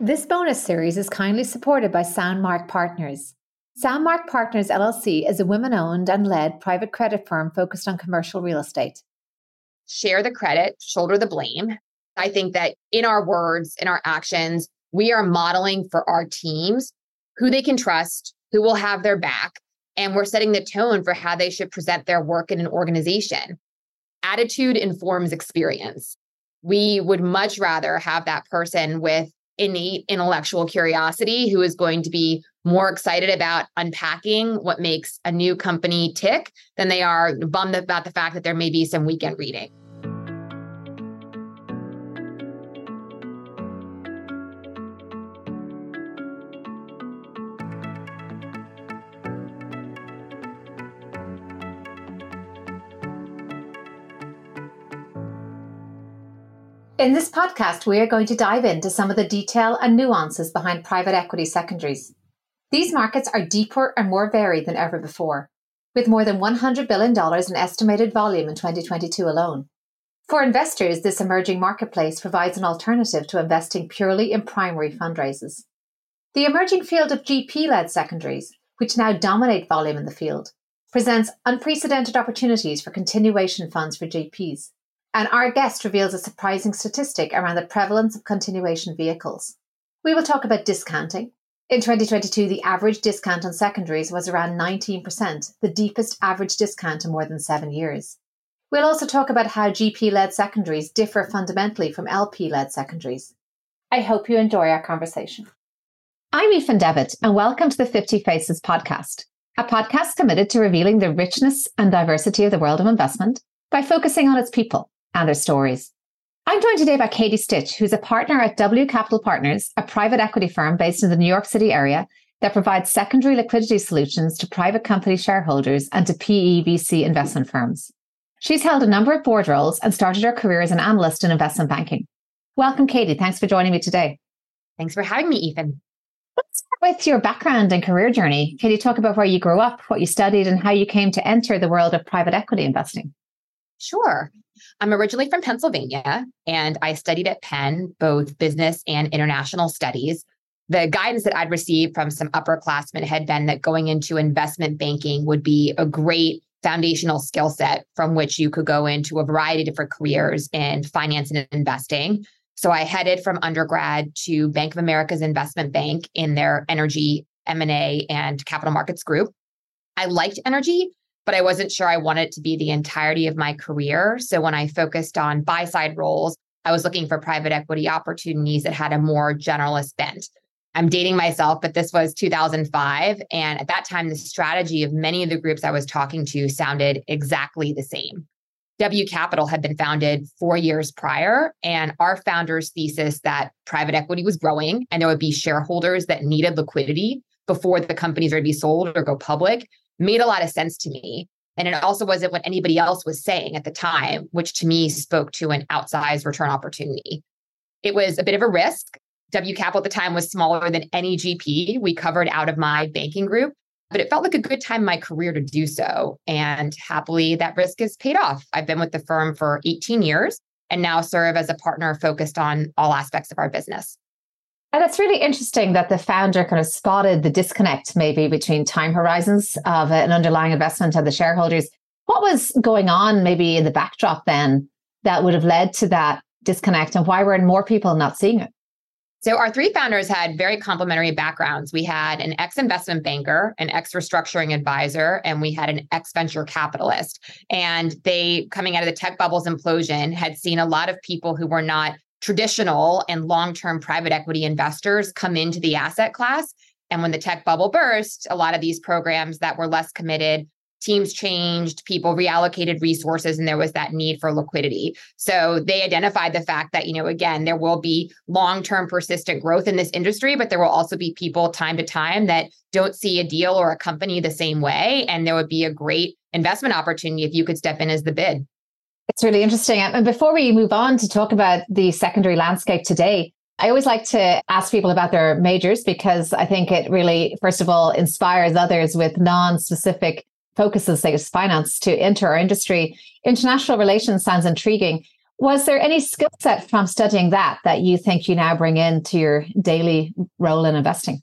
This bonus series is kindly supported by Soundmark Partners. Soundmark Partners LLC is a women owned and led private credit firm focused on commercial real estate. Share the credit, shoulder the blame. I think that in our words, in our actions, we are modeling for our teams who they can trust, who will have their back, and we're setting the tone for how they should present their work in an organization. Attitude informs experience. We would much rather have that person with innate intellectual curiosity who is going to be more excited about unpacking what makes a new company tick than they are bummed about the fact that there may be some weekend reading. In this podcast, we are going to dive into some of the detail and nuances behind private equity secondaries. These markets are deeper and more varied than ever before, with more than $100 billion in estimated volume in 2022 alone. For investors, this emerging marketplace provides an alternative to investing purely in primary fundraisers. The emerging field of GP led secondaries, which now dominate volume in the field, presents unprecedented opportunities for continuation funds for GPs and our guest reveals a surprising statistic around the prevalence of continuation vehicles. We will talk about discounting. In 2022, the average discount on secondaries was around 19%, the deepest average discount in more than seven years. We'll also talk about how GP led secondaries differ fundamentally from LP led secondaries. I hope you enjoy our conversation. I'm Aoife Devitt, and welcome to the 50 Faces podcast, a podcast committed to revealing the richness and diversity of the world of investment by focusing on its people and their stories. I'm joined today by Katie Stitch, who's a partner at W Capital Partners, a private equity firm based in the New York City area that provides secondary liquidity solutions to private company shareholders and to PE VC investment firms. She's held a number of board roles and started her career as an analyst in investment banking. Welcome, Katie. Thanks for joining me today. Thanks for having me, Aoife. Let's start with your background and career journey. Can you talk about where you grew up, what you studied, and how you came to enter the world of private equity investing? Sure. I'm originally from Pennsylvania and I studied at Penn, both business and international studies. The guidance that I'd received from some upperclassmen had been that going into investment banking would be a great foundational skill set from which you could go into a variety of different careers in finance and investing. So I headed from undergrad to Bank of America's investment bank in their energy M&A and capital markets group. I liked energy, but I wasn't sure I wanted to be the entirety of my career. So when I focused on buy side roles, I was looking for private equity opportunities that had a more generalist bent. I'm dating myself, but this was 2005. And at that time, the strategy of many of the groups I was talking to sounded exactly the same. W Capital had been founded four years prior, and our founder's thesis that private equity was growing and there would be shareholders that needed liquidity before the companies were to be sold or go public made a lot of sense to me. And it also wasn't what anybody else was saying at the time, which to me spoke to an outsized return opportunity. It was a bit of a risk. W Capital at the time was smaller than any GP we covered out of my banking group, but it felt like a good time in my career to do so. And happily, that risk has paid off. I've been with the firm for 18 years and now serve as a partner focused on all aspects of our business. And it's really interesting that the founder kind of spotted the disconnect maybe between time horizons of an underlying investment and the shareholders. What was going on maybe in the backdrop then that would have led to that disconnect and why were more people not seeing it? So our three founders had very complementary backgrounds. We had an ex-investment banker, an ex-restructuring advisor, and we had an ex-venture capitalist. And they, coming out of the tech bubble's implosion, had seen a lot of people who were not traditional and long term private equity investors come into the asset class. And when the tech bubble burst, a lot of these programs that were less committed, teams changed, people reallocated resources, and there was that need for liquidity. So they identified the fact that, you know, again, there will be long term persistent growth in this industry, but there will also be people time to time that don't see a deal or a company the same way. And there would be a great investment opportunity if you could step in as the bid. It's really interesting. And before we move on to talk about the secondary landscape today, I always like to ask people about their majors because I think it really, first of all, inspires others with non specific focuses, like finance, to enter our industry. International relations sounds intriguing. Was there any skill set from studying that that you think you now bring into your daily role in investing?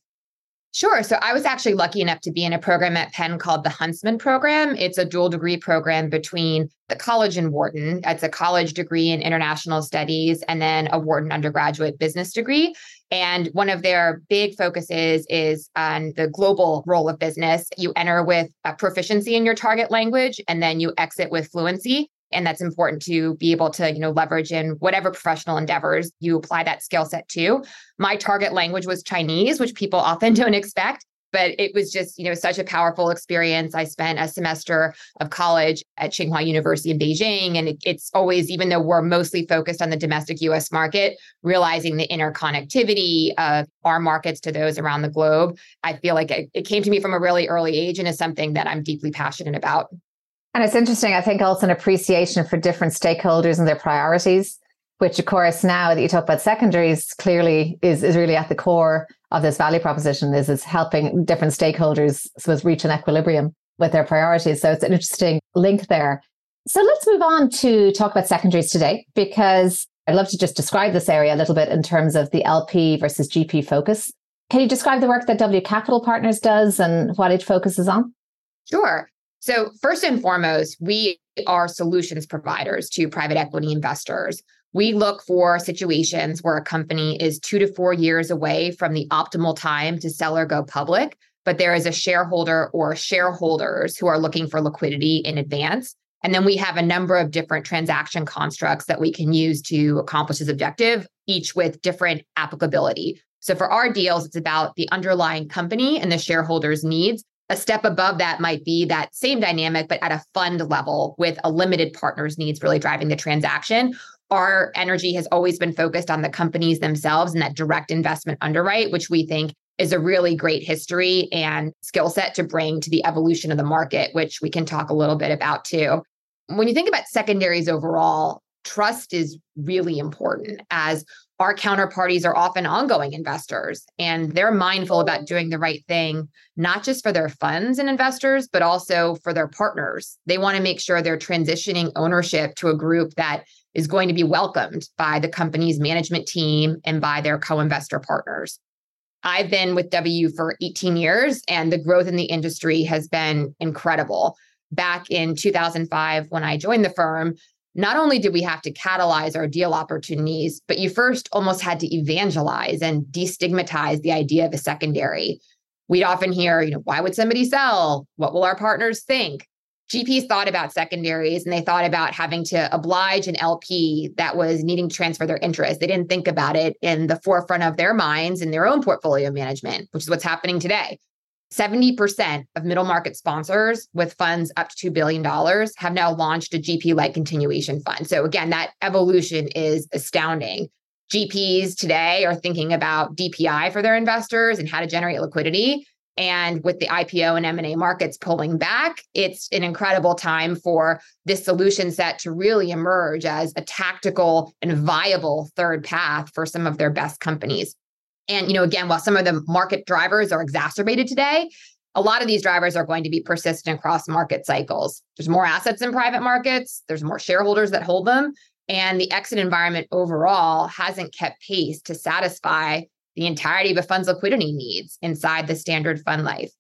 Sure. So I was actually lucky enough to be in a program at Penn called the Huntsman Program. It's a dual degree program between the college and Wharton. It's a college degree in international studies and then a Wharton undergraduate business degree. And one of their big focuses is on the global role of business. You enter with a proficiency in your target language and then you exit with fluency and that's important to be able to you know leverage in whatever professional endeavors you apply that skill set to. My target language was chinese which people often don't expect but it was just you know such a powerful experience. I spent a semester of college at tsinghua university in beijing and it's always even though we're mostly focused on the domestic us market realizing the interconnectivity of our markets to those around the globe i feel like it, it came to me from a really early age and is something that i'm deeply passionate about and it's interesting, I think, also an appreciation for different stakeholders and their priorities, which, of course, now that you talk about secondaries, clearly is, is really at the core of this value proposition is, is helping different stakeholders suppose, reach an equilibrium with their priorities. So it's an interesting link there. So let's move on to talk about secondaries today, because I'd love to just describe this area a little bit in terms of the LP versus GP focus. Can you describe the work that W Capital Partners does and what it focuses on? Sure. So, first and foremost, we are solutions providers to private equity investors. We look for situations where a company is two to four years away from the optimal time to sell or go public, but there is a shareholder or shareholders who are looking for liquidity in advance. And then we have a number of different transaction constructs that we can use to accomplish this objective, each with different applicability. So for our deals, it's about the underlying company and the shareholders' needs a step above that might be that same dynamic, but at a fund level with a limited partner's needs really driving the transaction. Our energy has always been focused on the companies themselves and that direct investment underwrite, which we think is a really great history and skill set to bring to the evolution of the market, which we can talk a little bit about too. When you think about secondaries overall, trust is really important as our counterparties are often ongoing investors and they're mindful about doing the right thing, not just for their funds and investors, but also for their partners. They want to make sure they're transitioning ownership to a group that is going to be welcomed by the company's management team and by their co investor partners. I've been with W for 18 years, and the growth in the industry has been incredible. Back in 2005, when I joined the firm, not only did we have to catalyze our deal opportunities, but you first almost had to evangelize and destigmatize the idea of a secondary. We'd often hear, you know, why would somebody sell? What will our partners think? GPs thought about secondaries and they thought about having to oblige an LP that was needing to transfer their interest. They didn't think about it in the forefront of their minds in their own portfolio management, which is what's happening today. 70% of middle market sponsors with funds up to $2 billion have now launched a GP led continuation fund. So, again, that evolution is astounding. GPs today are thinking about DPI for their investors and how to generate liquidity. And with the IPO and M&A markets pulling back, it's an incredible time for this solution set to really emerge as a tactical and viable third path for some of their best companies. And, you know, again, while some of the market drivers are exacerbated today, a lot of these drivers are going to be persistent across market cycles. There's more assets in private markets, there's more shareholders that hold them, and the exit environment overall hasn't kept pace to satisfy the entirety of a fund's liquidity needs inside the standard fund life.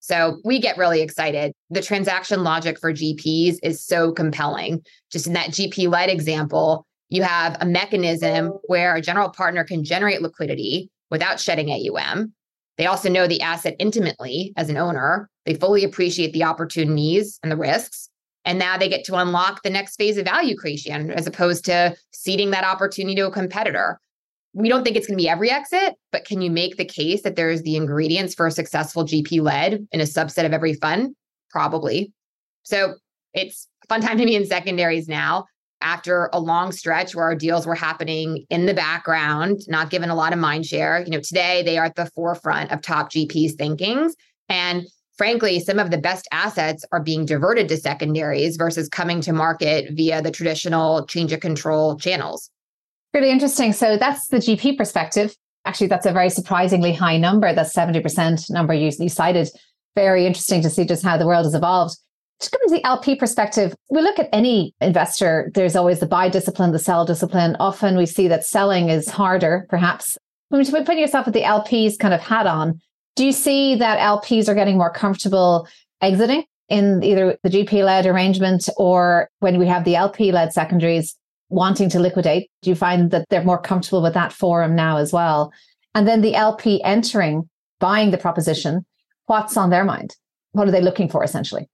So we get really excited. The transaction logic for GPs is so compelling. Just in that GP led example, you have a mechanism where a general partner can generate liquidity without shedding AUM. They also know the asset intimately as an owner. They fully appreciate the opportunities and the risks. And now they get to unlock the next phase of value creation as opposed to ceding that opportunity to a competitor. We don't think it's going to be every exit, but can you make the case that there's the ingredients for a successful GP led in a subset of every fund? Probably. So it's fun time to be in secondaries now after a long stretch where our deals were happening in the background, not given a lot of mind share. You know, today they are at the forefront of top GPs thinkings. And frankly, some of the best assets are being diverted to secondaries versus coming to market via the traditional change of control channels. Really interesting. So that's the GP perspective. Actually, that's a very surprisingly high number. That 70% number you, you cited. Very interesting to see just how the world has evolved. To come to the LP perspective, we look at any investor, there's always the buy discipline, the sell discipline. Often we see that selling is harder, perhaps. When you put yourself with the LPs kind of hat on, do you see that LPs are getting more comfortable exiting in either the GP led arrangement or when we have the LP led secondaries wanting to liquidate? Do you find that they're more comfortable with that forum now as well? And then the LP entering, buying the proposition, what's on their mind? What are they looking for essentially?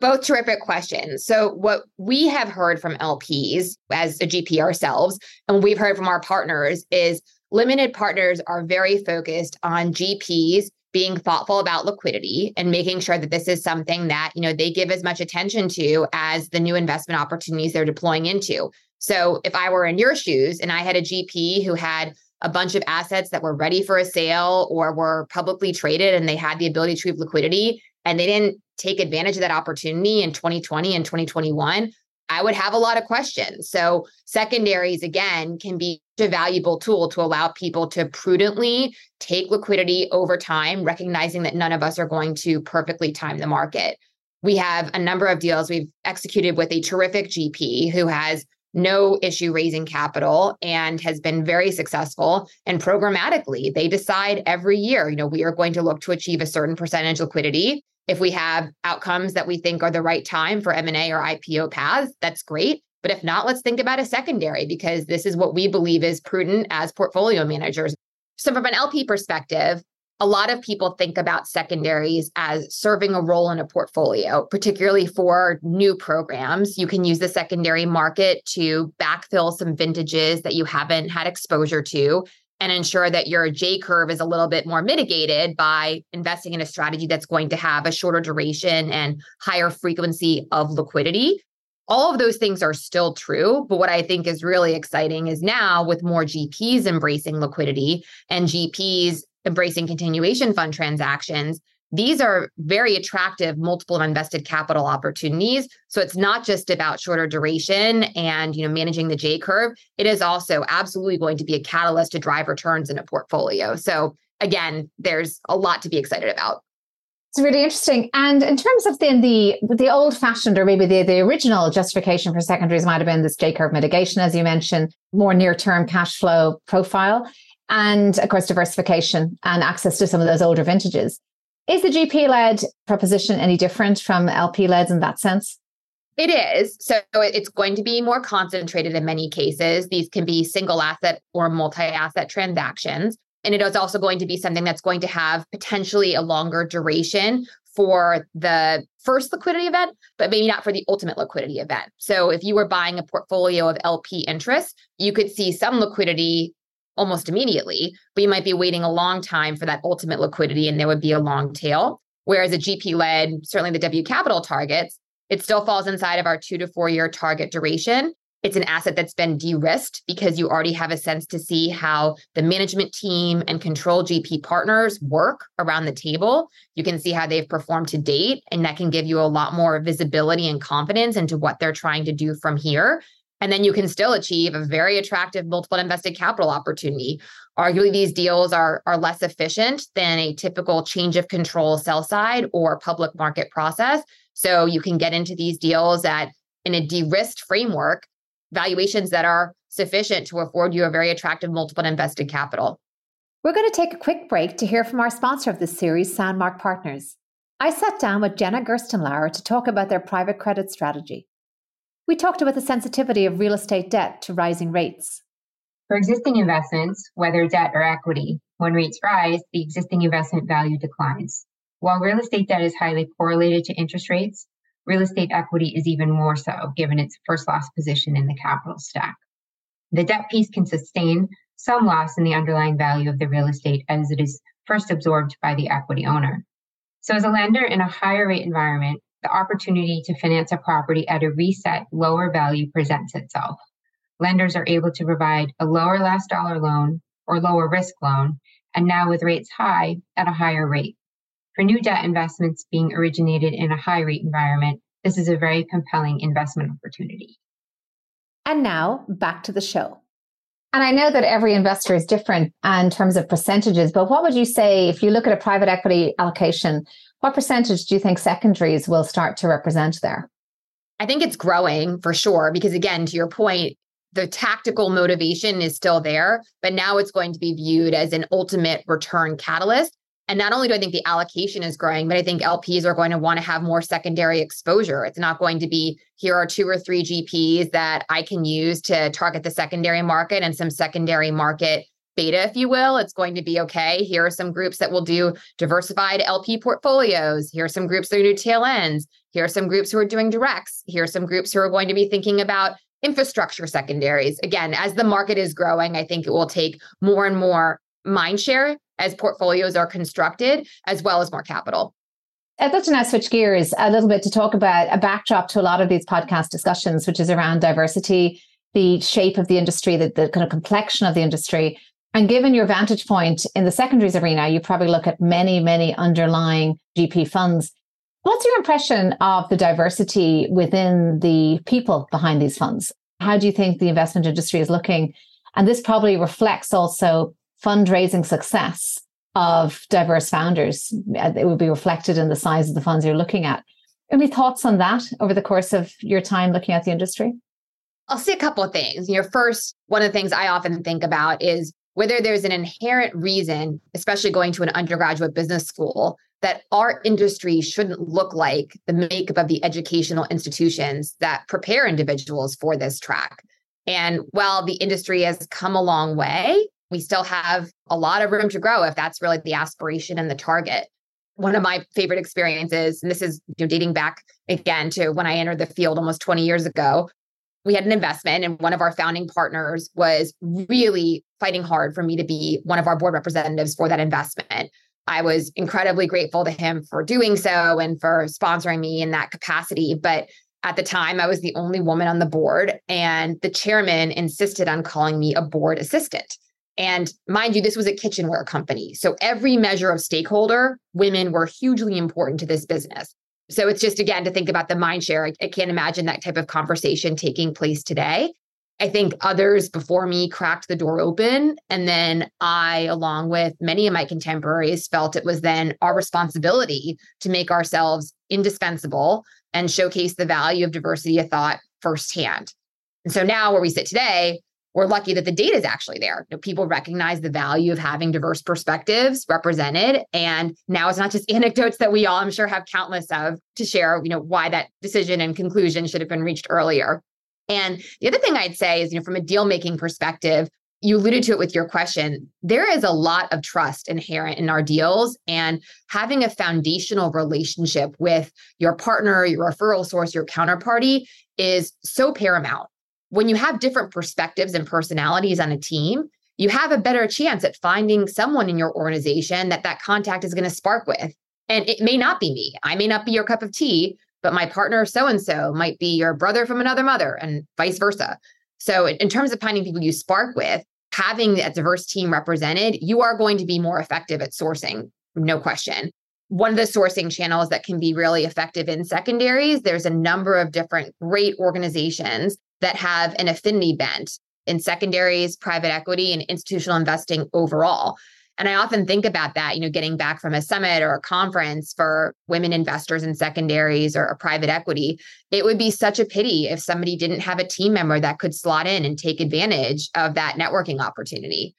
Both terrific questions. So, what we have heard from LPs as a GP ourselves, and we've heard from our partners is limited partners are very focused on GPs being thoughtful about liquidity and making sure that this is something that you know they give as much attention to as the new investment opportunities they're deploying into so if i were in your shoes and i had a gp who had a bunch of assets that were ready for a sale or were publicly traded and they had the ability to have liquidity and they didn't take advantage of that opportunity in 2020 and 2021 I would have a lot of questions. So, secondaries again can be a valuable tool to allow people to prudently take liquidity over time, recognizing that none of us are going to perfectly time the market. We have a number of deals we've executed with a terrific GP who has no issue raising capital and has been very successful and programmatically they decide every year you know we are going to look to achieve a certain percentage liquidity if we have outcomes that we think are the right time for M&A or IPO paths, that's great. But if not, let's think about a secondary because this is what we believe is prudent as portfolio managers. So, from an LP perspective, a lot of people think about secondaries as serving a role in a portfolio, particularly for new programs. You can use the secondary market to backfill some vintages that you haven't had exposure to and ensure that your J curve is a little bit more mitigated by investing in a strategy that's going to have a shorter duration and higher frequency of liquidity. All of those things are still true. But what I think is really exciting is now with more GPs embracing liquidity and GPs embracing continuation fund transactions, these are very attractive multiple of invested capital opportunities so it's not just about shorter duration and you know managing the j curve it is also absolutely going to be a catalyst to drive returns in a portfolio so again there's a lot to be excited about it's really interesting. And in terms of then the the old fashioned or maybe the, the original justification for secondaries might have been this J curve mitigation, as you mentioned, more near term cash flow profile, and of course diversification and access to some of those older vintages. Is the GP led proposition any different from LP led in that sense? It is. So it's going to be more concentrated in many cases. These can be single asset or multi asset transactions. And it is also going to be something that's going to have potentially a longer duration for the first liquidity event, but maybe not for the ultimate liquidity event. So if you were buying a portfolio of LP interest, you could see some liquidity almost immediately, but you might be waiting a long time for that ultimate liquidity and there would be a long tail. Whereas a GP led, certainly the W Capital targets, it still falls inside of our two to four year target duration. It's an asset that's been de risked because you already have a sense to see how the management team and control GP partners work around the table. You can see how they've performed to date, and that can give you a lot more visibility and confidence into what they're trying to do from here and then you can still achieve a very attractive multiple invested capital opportunity. Arguably, these deals are, are less efficient than a typical change of control sell side or public market process. So you can get into these deals at in a de-risked framework, valuations that are sufficient to afford you a very attractive multiple invested capital. We're going to take a quick break to hear from our sponsor of this series, Soundmark Partners. I sat down with Jenna Gerstenlauer to talk about their private credit strategy. We talked about the sensitivity of real estate debt to rising rates. For existing investments, whether debt or equity, when rates rise, the existing investment value declines. While real estate debt is highly correlated to interest rates, real estate equity is even more so given its first loss position in the capital stack. The debt piece can sustain some loss in the underlying value of the real estate as it is first absorbed by the equity owner. So, as a lender in a higher rate environment, the opportunity to finance a property at a reset lower value presents itself. Lenders are able to provide a lower last dollar loan or lower risk loan, and now with rates high at a higher rate. For new debt investments being originated in a high rate environment, this is a very compelling investment opportunity. And now back to the show. And I know that every investor is different in terms of percentages, but what would you say if you look at a private equity allocation? What percentage do you think secondaries will start to represent there? I think it's growing for sure, because again, to your point, the tactical motivation is still there, but now it's going to be viewed as an ultimate return catalyst. And not only do I think the allocation is growing, but I think LPs are going to want to have more secondary exposure. It's not going to be here are two or three GPs that I can use to target the secondary market and some secondary market beta, if you will. It's going to be okay. Here are some groups that will do diversified LP portfolios. Here are some groups that are do tail ends. Here are some groups who are doing directs. Here are some groups who are going to be thinking about infrastructure secondaries. Again, as the market is growing, I think it will take more and more mind share as portfolios are constructed, as well as more capital. I'd like to now switch gears a little bit to talk about a backdrop to a lot of these podcast discussions, which is around diversity, the shape of the industry, the, the kind of complexion of the industry. And given your vantage point in the secondaries arena, you probably look at many, many underlying GP funds. What's your impression of the diversity within the people behind these funds? How do you think the investment industry is looking? And this probably reflects also fundraising success of diverse founders. Uh, it would be reflected in the size of the funds you're looking at. Any thoughts on that over the course of your time looking at the industry? I'll say a couple of things. You know, first, one of the things I often think about is whether there's an inherent reason, especially going to an undergraduate business school, that our industry shouldn't look like the makeup of the educational institutions that prepare individuals for this track. And while the industry has come a long way, we still have a lot of room to grow if that's really the aspiration and the target. One of my favorite experiences, and this is you know, dating back again to when I entered the field almost 20 years ago, we had an investment and one of our founding partners was really fighting hard for me to be one of our board representatives for that investment. I was incredibly grateful to him for doing so and for sponsoring me in that capacity. But at the time, I was the only woman on the board, and the chairman insisted on calling me a board assistant. And mind you, this was a kitchenware company. So every measure of stakeholder, women were hugely important to this business. So it's just, again, to think about the mind share. I, I can't imagine that type of conversation taking place today. I think others before me cracked the door open. And then I, along with many of my contemporaries, felt it was then our responsibility to make ourselves indispensable and showcase the value of diversity of thought firsthand. And so now, where we sit today, we're lucky that the data is actually there. You know, people recognize the value of having diverse perspectives represented. And now it's not just anecdotes that we all, I'm sure, have countless of to share, you know, why that decision and conclusion should have been reached earlier. And the other thing I'd say is, you know, from a deal making perspective, you alluded to it with your question. There is a lot of trust inherent in our deals, and having a foundational relationship with your partner, your referral source, your counterparty is so paramount. When you have different perspectives and personalities on a team, you have a better chance at finding someone in your organization that that contact is going to spark with. And it may not be me. I may not be your cup of tea, but my partner so and so might be your brother from another mother and vice versa. So, in terms of finding people you spark with, having a diverse team represented, you are going to be more effective at sourcing, no question. One of the sourcing channels that can be really effective in secondaries, there's a number of different great organizations that have an affinity bent in secondaries, private equity, and institutional investing overall. And I often think about that, you know, getting back from a summit or a conference for women investors in secondaries or, private equity. It would be such a pity if somebody didn't have a team member that could slot in and take advantage of that networking opportunity.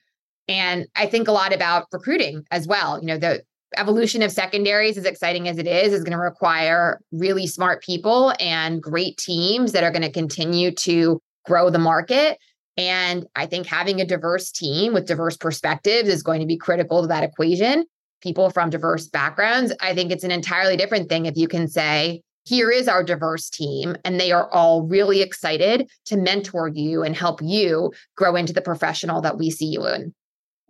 And I think a lot about recruiting as well. You know, the evolution of secondaries, as exciting as it is, is going to require really smart people and great teams that are going to continue to grow the market. And I think having a diverse team with diverse perspectives is going to be critical to that equation. People from diverse backgrounds, I think it's an entirely different thing if you can say, here is our diverse team, and they are all really excited to mentor you and help you grow into the professional that we see you in.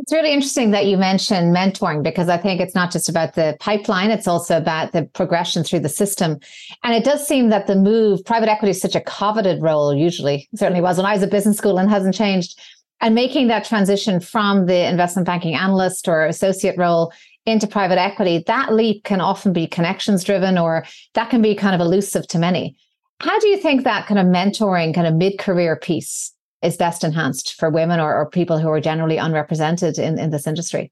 It's really interesting that you mentioned mentoring because I think it's not just about the pipeline, it's also about the progression through the system. And it does seem that the move, private equity is such a coveted role, usually, certainly was when I was at business school and hasn't changed. And making that transition from the investment banking analyst or associate role into private equity, that leap can often be connections driven or that can be kind of elusive to many. How do you think that kind of mentoring, kind of mid career piece is best enhanced for women or, or people who are generally unrepresented in, in this industry?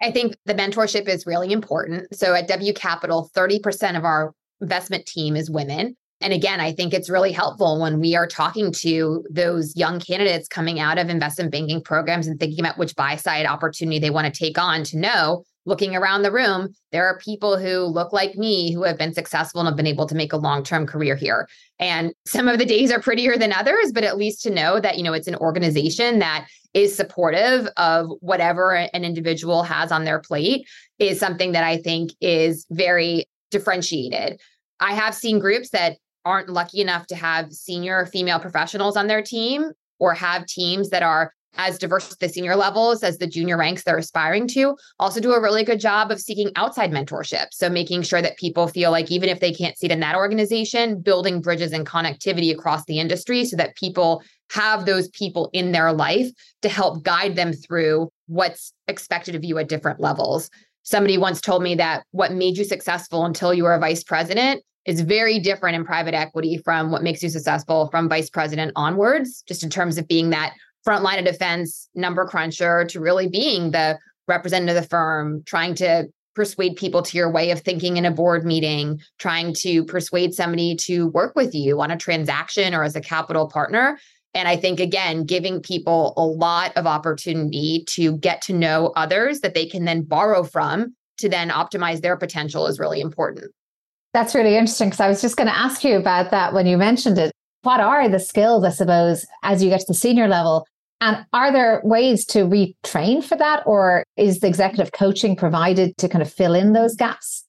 I think the mentorship is really important. So at W Capital, 30% of our investment team is women. And again, I think it's really helpful when we are talking to those young candidates coming out of investment banking programs and thinking about which buy side opportunity they want to take on to know looking around the room, there are people who look like me who have been successful and have been able to make a long-term career here. And some of the days are prettier than others, but at least to know that, you know, it's an organization that is supportive of whatever an individual has on their plate is something that I think is very differentiated. I have seen groups that aren't lucky enough to have senior female professionals on their team or have teams that are as diverse at the senior levels as the junior ranks they're aspiring to also do a really good job of seeking outside mentorship. So making sure that people feel like even if they can't see it in that organization building bridges and connectivity across the industry so that people have those people in their life to help guide them through what's expected of you at different levels. Somebody once told me that what made you successful until you were a vice president is very different in private equity from what makes you successful from vice president onwards just in terms of being that front line of defense number cruncher to really being the representative of the firm, trying to persuade people to your way of thinking in a board meeting, trying to persuade somebody to work with you on a transaction or as a capital partner. And I think, again, giving people a lot of opportunity to get to know others that they can then borrow from to then optimize their potential is really important. That's really interesting because I was just going to ask you about that when you mentioned it. What are the skills, I suppose, as you get to the senior level and are there ways to retrain for that, or is the executive coaching provided to kind of fill in those gaps?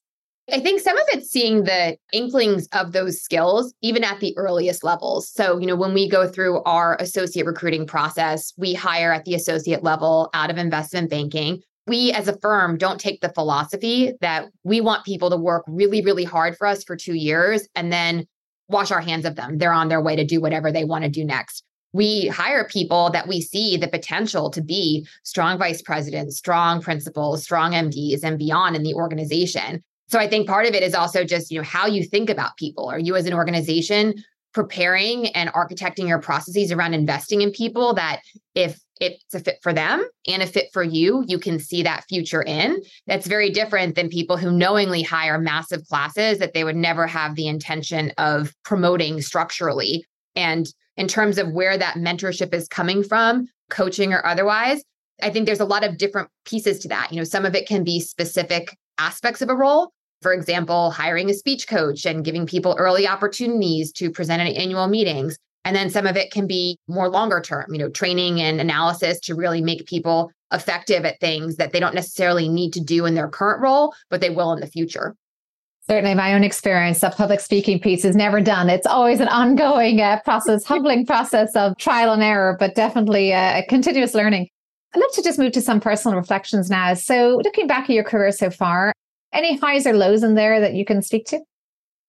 I think some of it's seeing the inklings of those skills, even at the earliest levels. So, you know, when we go through our associate recruiting process, we hire at the associate level out of investment banking. We as a firm don't take the philosophy that we want people to work really, really hard for us for two years and then wash our hands of them. They're on their way to do whatever they want to do next we hire people that we see the potential to be strong vice presidents, strong principals, strong MDs, and beyond in the organization. So I think part of it is also just, you know, how you think about people. Are you as an organization preparing and architecting your processes around investing in people that if it's a fit for them and a fit for you, you can see that future in. That's very different than people who knowingly hire massive classes that they would never have the intention of promoting structurally. And in terms of where that mentorship is coming from, coaching or otherwise. I think there's a lot of different pieces to that. You know, some of it can be specific aspects of a role. For example, hiring a speech coach and giving people early opportunities to present at annual meetings. And then some of it can be more longer term, you know, training and analysis to really make people effective at things that they don't necessarily need to do in their current role, but they will in the future certainly my own experience the public speaking piece is never done. It's always an ongoing uh, process humbling process of trial and error but definitely uh, a continuous learning. I'd love to just move to some personal reflections now. So looking back at your career so far any highs or lows in there that you can speak to?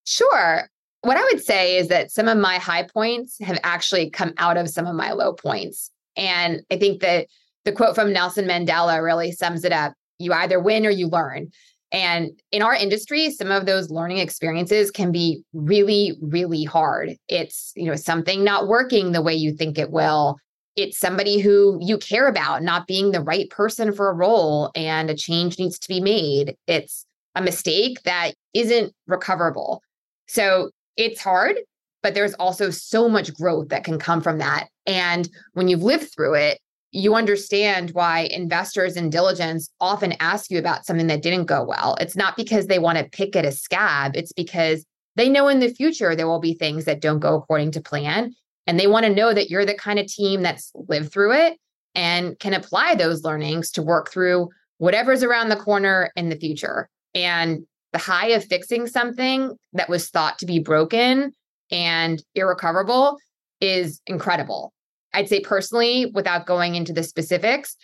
Sure. What i would say is that some of my high points have actually come out of some of my low points. And i think that the quote from nelson mandela really sums it up. You either win or you learn and in our industry, some of those learning experiences can be really, really hard. It's, you know, something not working the way you think it will. It's somebody who you care about not being the right person for a role and a change needs to be made. It's a mistake that isn't recoverable. So it's hard, but there's also so much growth that can come from that. And when you've lived through it, you understand why investors in diligence often ask you about something that didn't go well. It's not because they want to pick at a scab, it's because they know in the future there will be things that don't go according to plan. And they want to know that you're the kind of team that's lived through it and can apply those learnings to work through whatever's around the corner in the future. And the high of fixing something that was thought to be broken and irrecoverable is incredible. I'd say personally, without going into the specifics,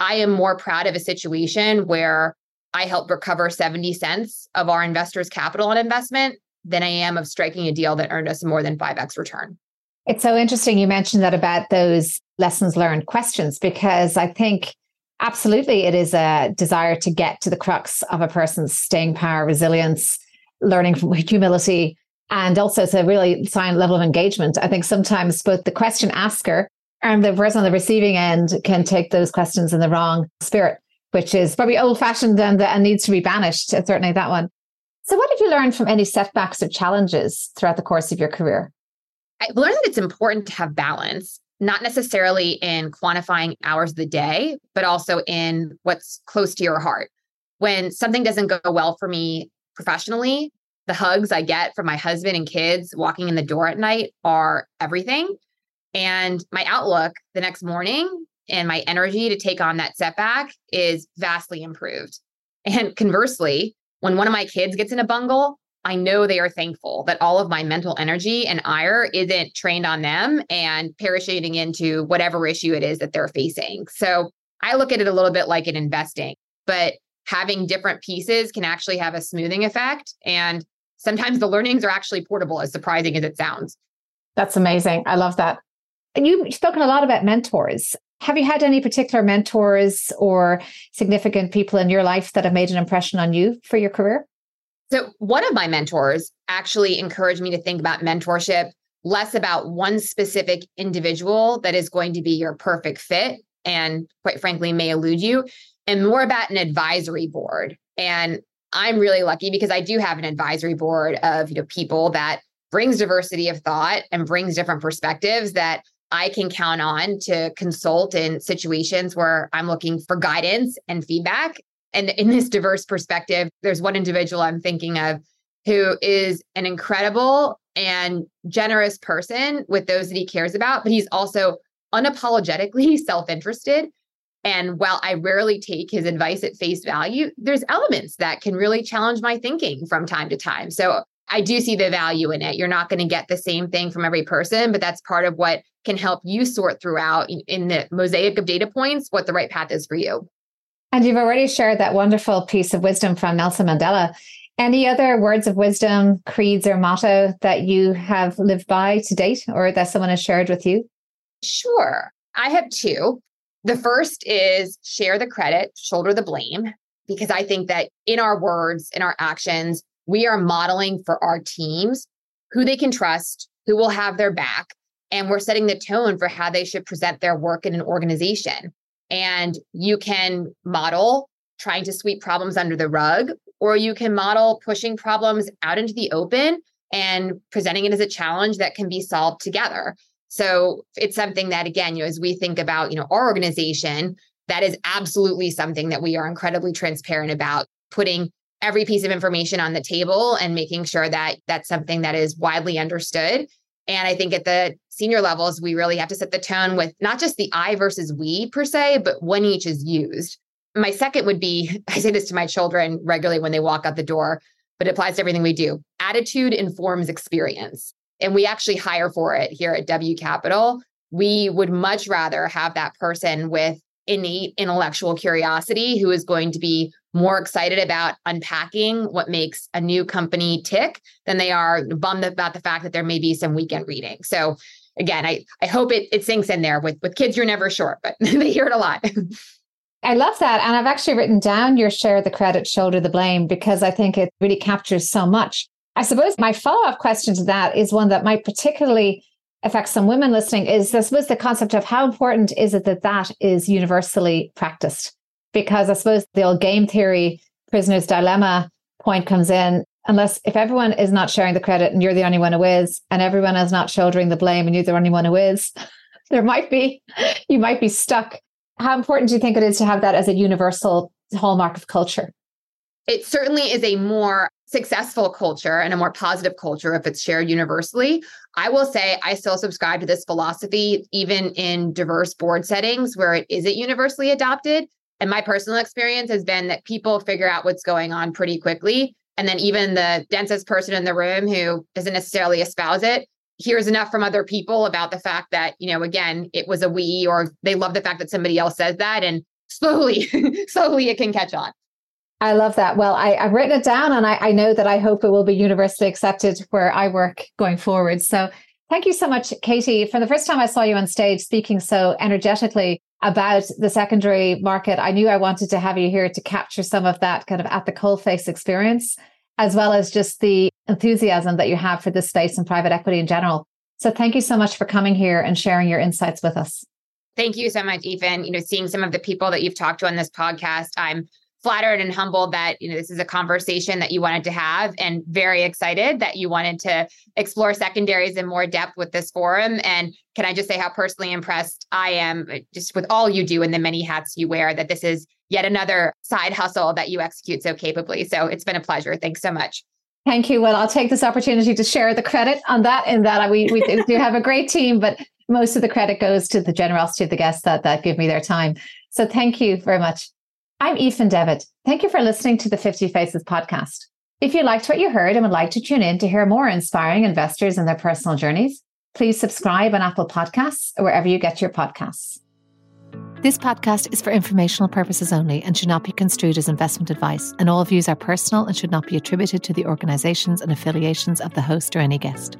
I am more proud of a situation where I helped recover 70 cents of our investors' capital and investment than I am of striking a deal that earned us more than 5x return. It's so interesting you mentioned that about those lessons learned questions because I think absolutely it is a desire to get to the crux of a person's staying power, resilience, learning from humility, and also it's a really high level of engagement. I think sometimes both the question asker and the person on the receiving end can take those questions in the wrong spirit. which is probably old fashioned and, uh, and needs to be banished. Uh, certainly that one. So, what did you learn from any setbacks or challenges throughout the course of your career? I've learned that it's important to have balance, not necessarily in quantifying hours of the day, but also in what's close to your heart. When something doesn't go well for me professionally, the hugs I get from my husband and kids walking in the door at night are everything. And my outlook the next morning and my energy to take on that setback is vastly improved. And conversely, when one of my kids gets in a bungle, I know they are thankful that all of my mental energy and ire isn't trained on them and parachuting into whatever issue it is that they're facing. So I look at it a little bit like an investing, but having different pieces can actually have a smoothing effect. And sometimes the learnings are actually portable, as surprising as it sounds. That's amazing. I love that. And you've spoken a lot about mentors. Have you had any particular mentors or significant people in your life that have made an impression on you for your career? So, one of my mentors actually encouraged me to think about mentorship less about one specific individual that is going to be your perfect fit and, quite frankly, may elude you, and more about an advisory board. And I'm really lucky because I do have an advisory board of you know people that brings diversity of thought and brings different perspectives that I can count on to consult in situations where I'm looking for guidance and feedback. And in this diverse perspective, there's one individual I'm thinking of who is an incredible and generous person with those that he cares about, but he's also unapologetically self interested. And while I rarely take his advice at face value, there's elements that can really challenge my thinking from time to time. So I do see the value in it. You're not going to get the same thing from every person, but that's part of what can help you sort throughout in the mosaic of data points what the right path is for you. And you've already shared that wonderful piece of wisdom from Nelson Mandela. Any other words of wisdom, creeds, or motto that you have lived by to date or that someone has shared with you? Sure. I have two. The first is share the credit, shoulder the blame, because I think that in our words, in our actions, we are modeling for our teams who they can trust, who will have their back, and we're setting the tone for how they should present their work in an organization. And you can model trying to sweep problems under the rug, or you can model pushing problems out into the open and presenting it as a challenge that can be solved together. So it's something that, again, you know, as we think about, you know, our organization, that is absolutely something that we are incredibly transparent about putting every piece of information on the table and making sure that that's something that is widely understood. And I think at the senior levels, we really have to set the tone with not just the I versus we per se, but when each is used. My second would be I say this to my children regularly when they walk out the door, but it applies to everything we do. Attitude informs experience. And we actually hire for it here at W Capital. We would much rather have that person with innate intellectual curiosity who is going to be more excited about unpacking what makes a new company tick than they are bummed about the fact that there may be some weekend reading. So again, I, I hope it, it sinks in there with, with kids, you're never sure, but they hear it a lot. I love that. And I've actually written down your share the credit, shoulder the blame, because I think it really captures so much. I suppose my follow up question to that is one that might particularly affect some women listening is I suppose the concept of how important is it that that is universally practiced? because I suppose the old game theory prisoner's dilemma point comes in. Unless if everyone is not sharing the credit and you're the only one who is, and everyone is not shouldering the blame and you're the only one who is, there might be, you might be stuck. How important do you think it is to have that as a universal hallmark of culture? It certainly is a more successful culture and a more positive culture if it's shared universally. I will say I still subscribe to this philosophy, even in diverse board settings where it isn't universally adopted. And my personal experience has been that people figure out what's going on pretty quickly. And then even the densest person in the room who doesn't necessarily espouse it hears enough from other people about the fact that, you know, again, it was a we, or they love the fact that somebody else says that. And slowly, slowly it can catch on. I love that. Well, I, have written it down and I, I know that I hope it will be universally accepted where I work going forward. So thank you so much, Katie. For the first time I saw you on stage speaking so energetically about the secondary market, I knew I wanted to have you here to capture some of that kind of at the coalface experience, as well as just the enthusiasm that you have for this space and private equity in general. So thank you so much for coming here and sharing your insights with us. Thank you so much, Aoife. You know, seeing some of the people that you've talked to on this podcast, I'm flattered and humbled that you know this is a conversation that you wanted to have and very excited that you wanted to explore secondaries in more depth with this forum and can i just say how personally impressed i am uh, just with all you do and the many hats you wear that this is yet another side hustle that you execute so capably so it's been a pleasure thanks so much Thank you. Well, I'll take this opportunity to share the credit on that. In that we we do have a great team, but most of the credit goes to the generosity of the guests that that give me their time. So thank you very much. I'm Ethan Devitt. Thank you for listening to the 50 Faces podcast. If you liked what you heard and would like to tune in to hear more inspiring investors and their personal journeys, please subscribe on Apple Podcasts or wherever you get your podcasts. This podcast is for informational purposes only and should not be construed as investment advice, and all views are personal and should not be attributed to the organizations and affiliations of the host or any guest.